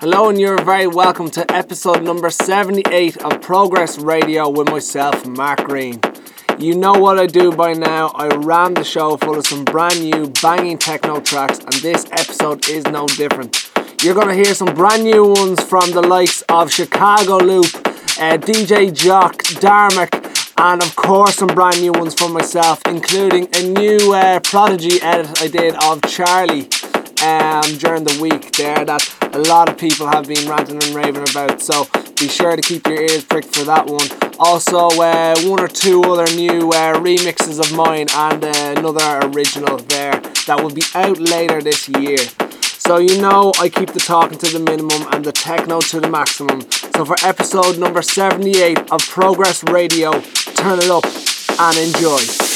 Hello, and you're very welcome to episode number 78 of Progress Radio with myself, Mark Green. You know what I do by now. I ram the show full of some brand new banging techno tracks, and this episode is no different. You're going to hear some brand new ones from the likes of Chicago Loop, uh, DJ Jock, Darmic, and of course some brand new ones from myself, including a new uh, Prodigy edit I did of Charly um, during the week there that a lot of people have been ranting and raving about. So be sure to keep your ears pricked for that one. Also, uh, one or two other new uh, remixes of mine and uh, another original there that will be out later this year. So you know I keep the talking to the minimum and the techno to the maximum. So for episode number 78 of Progress Radio, turn it up and enjoy.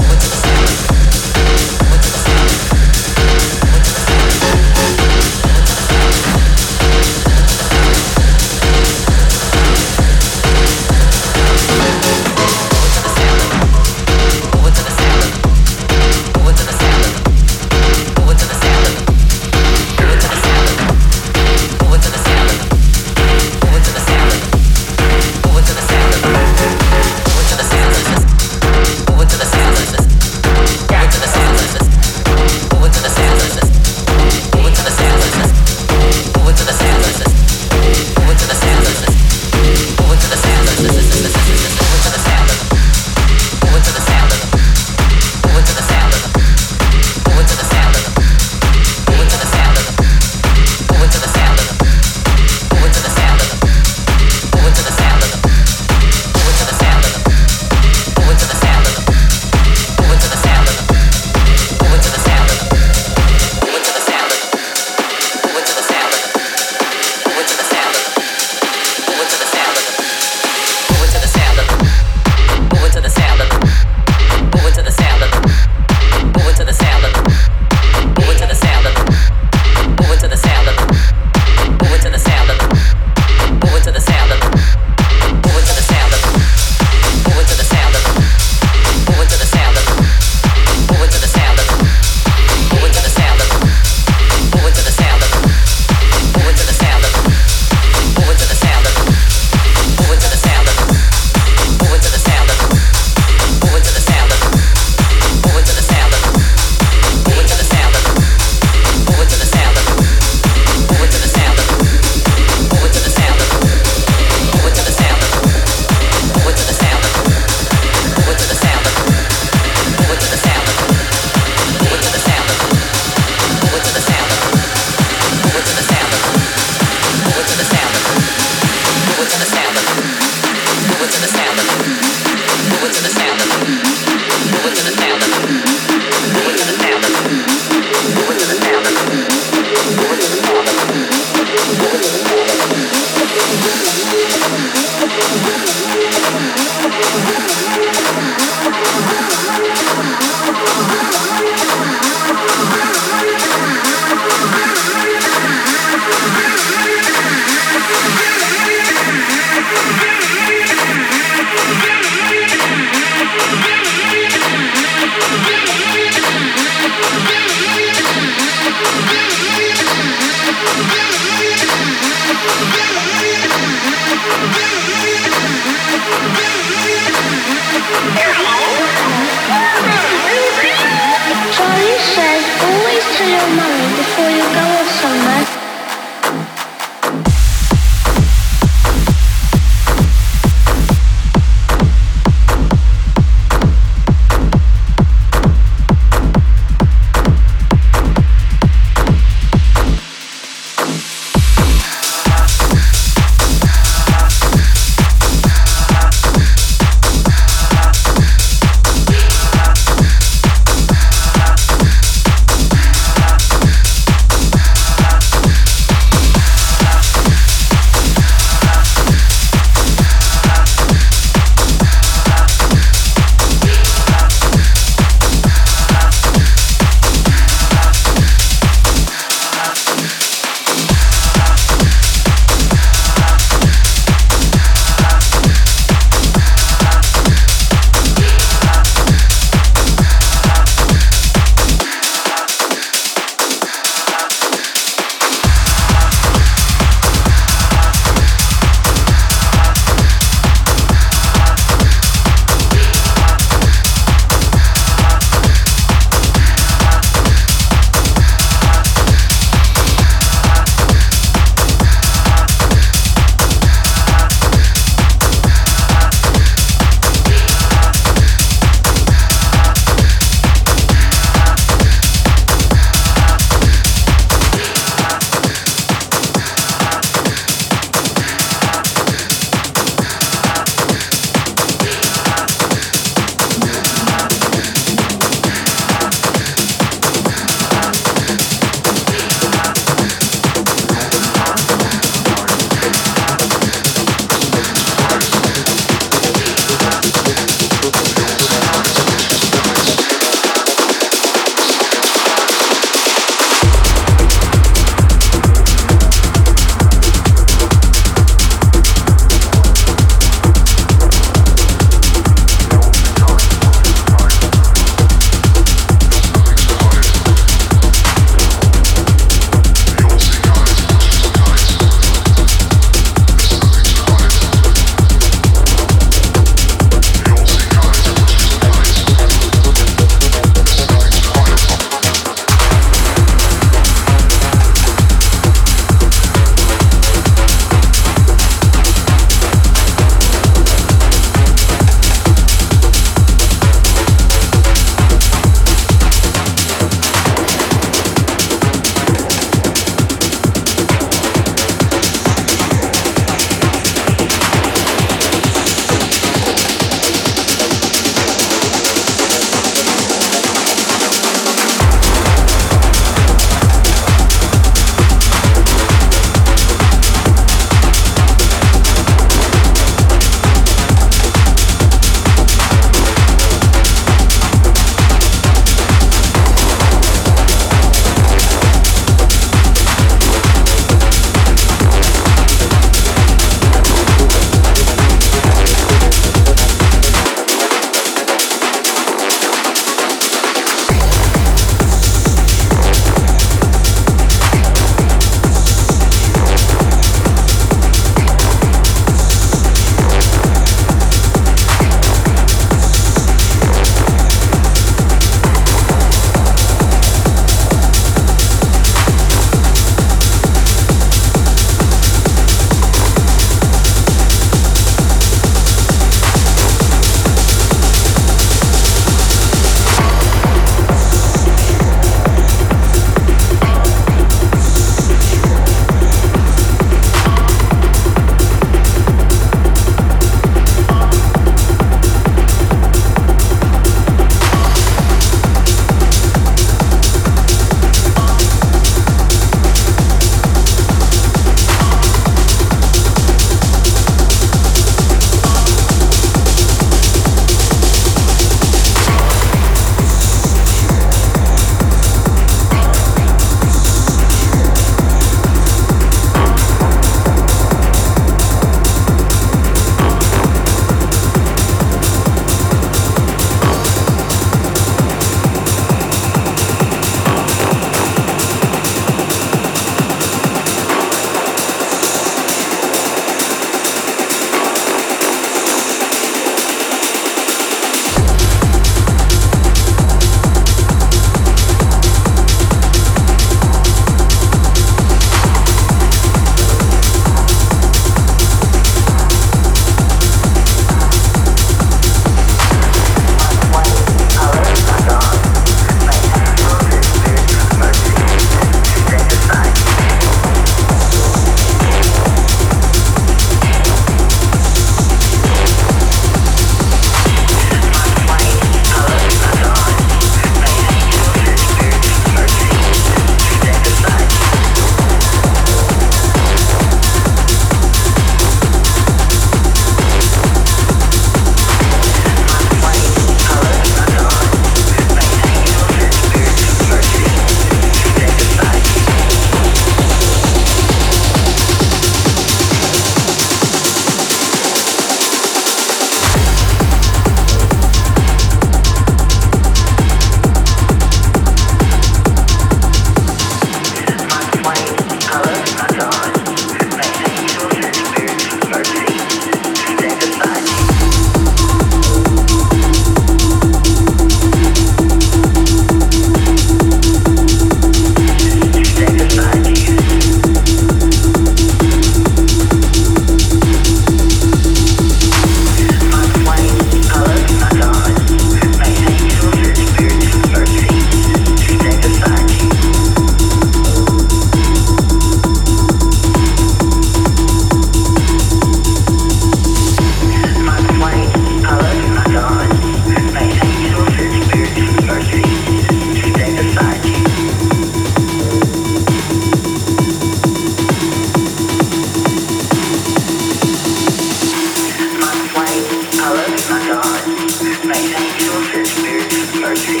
surgery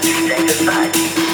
to stay aside.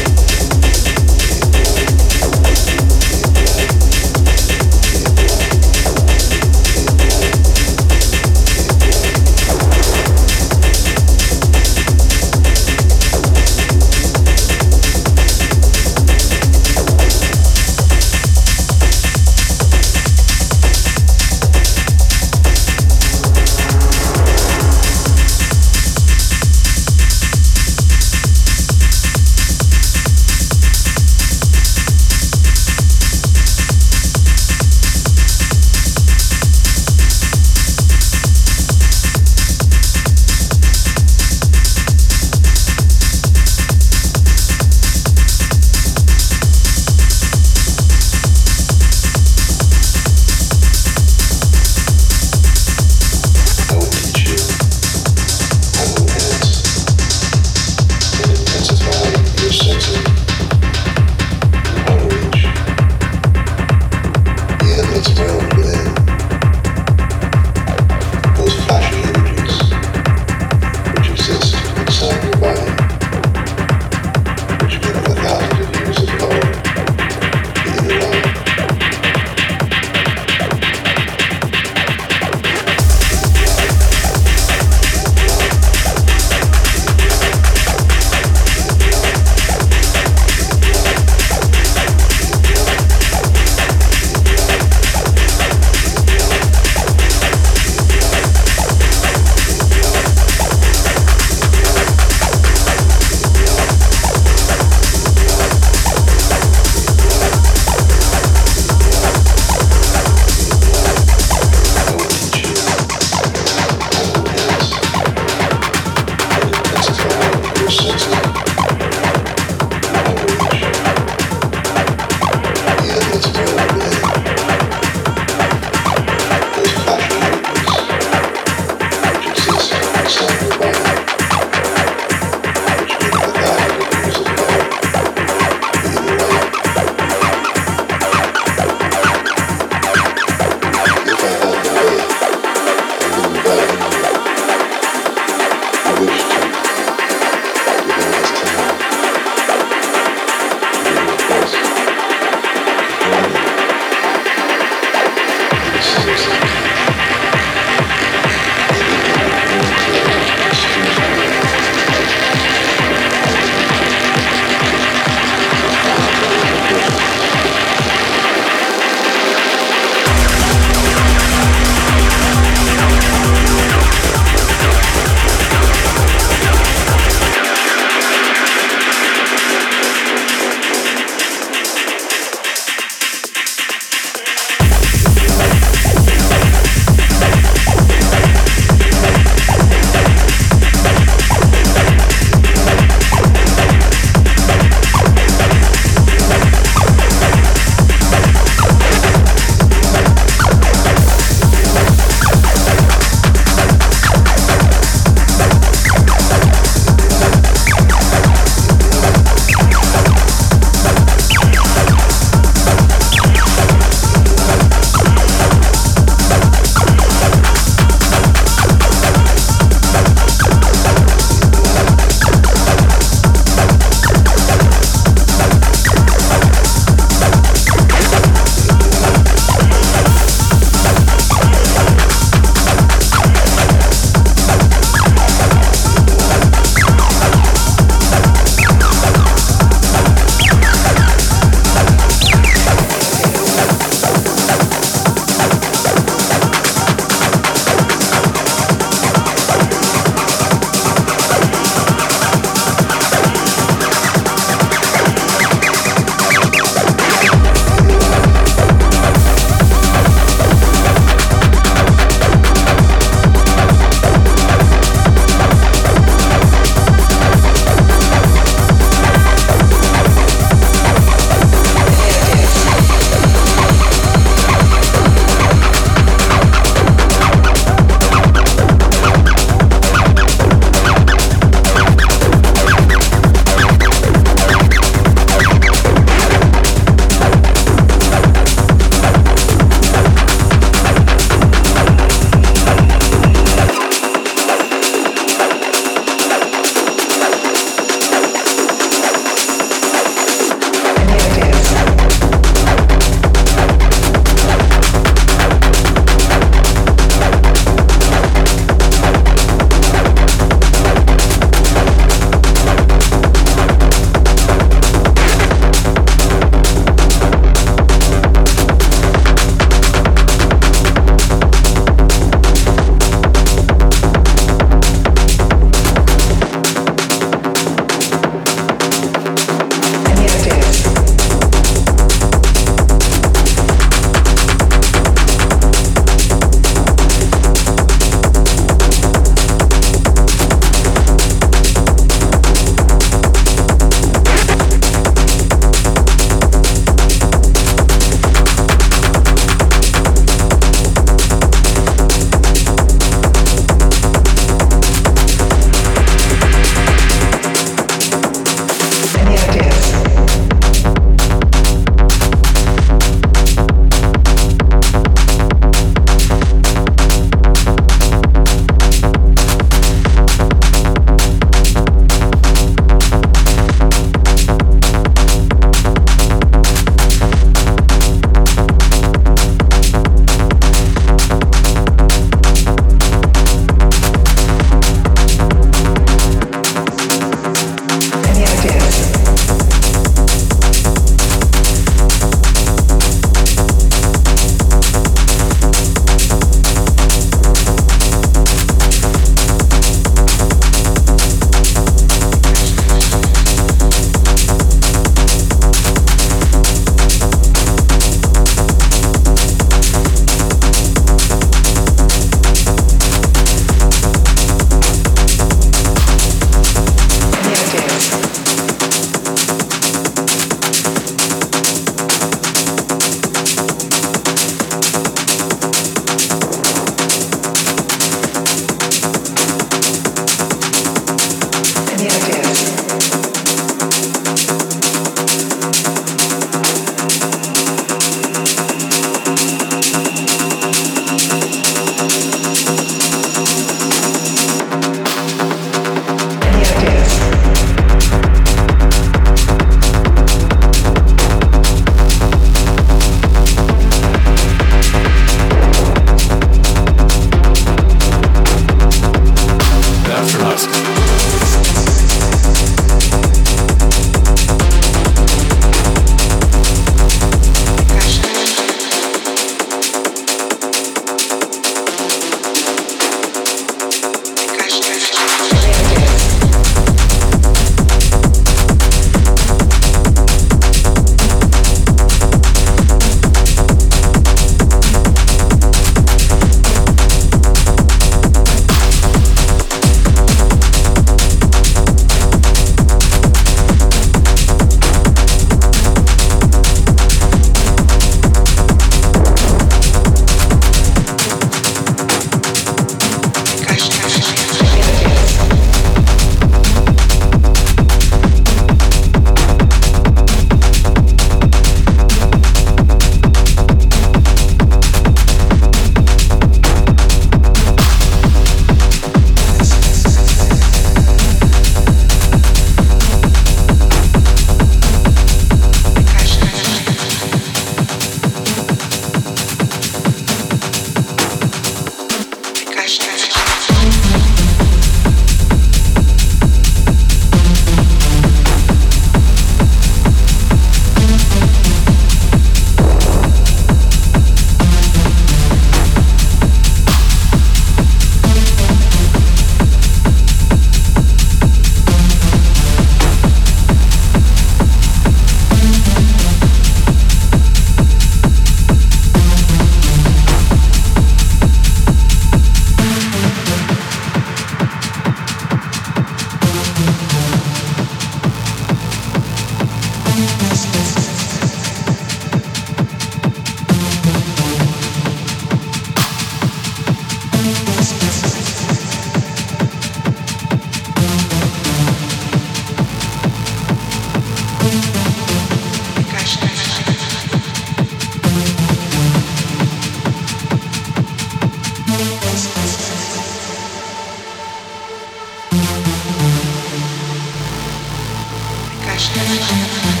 Cash.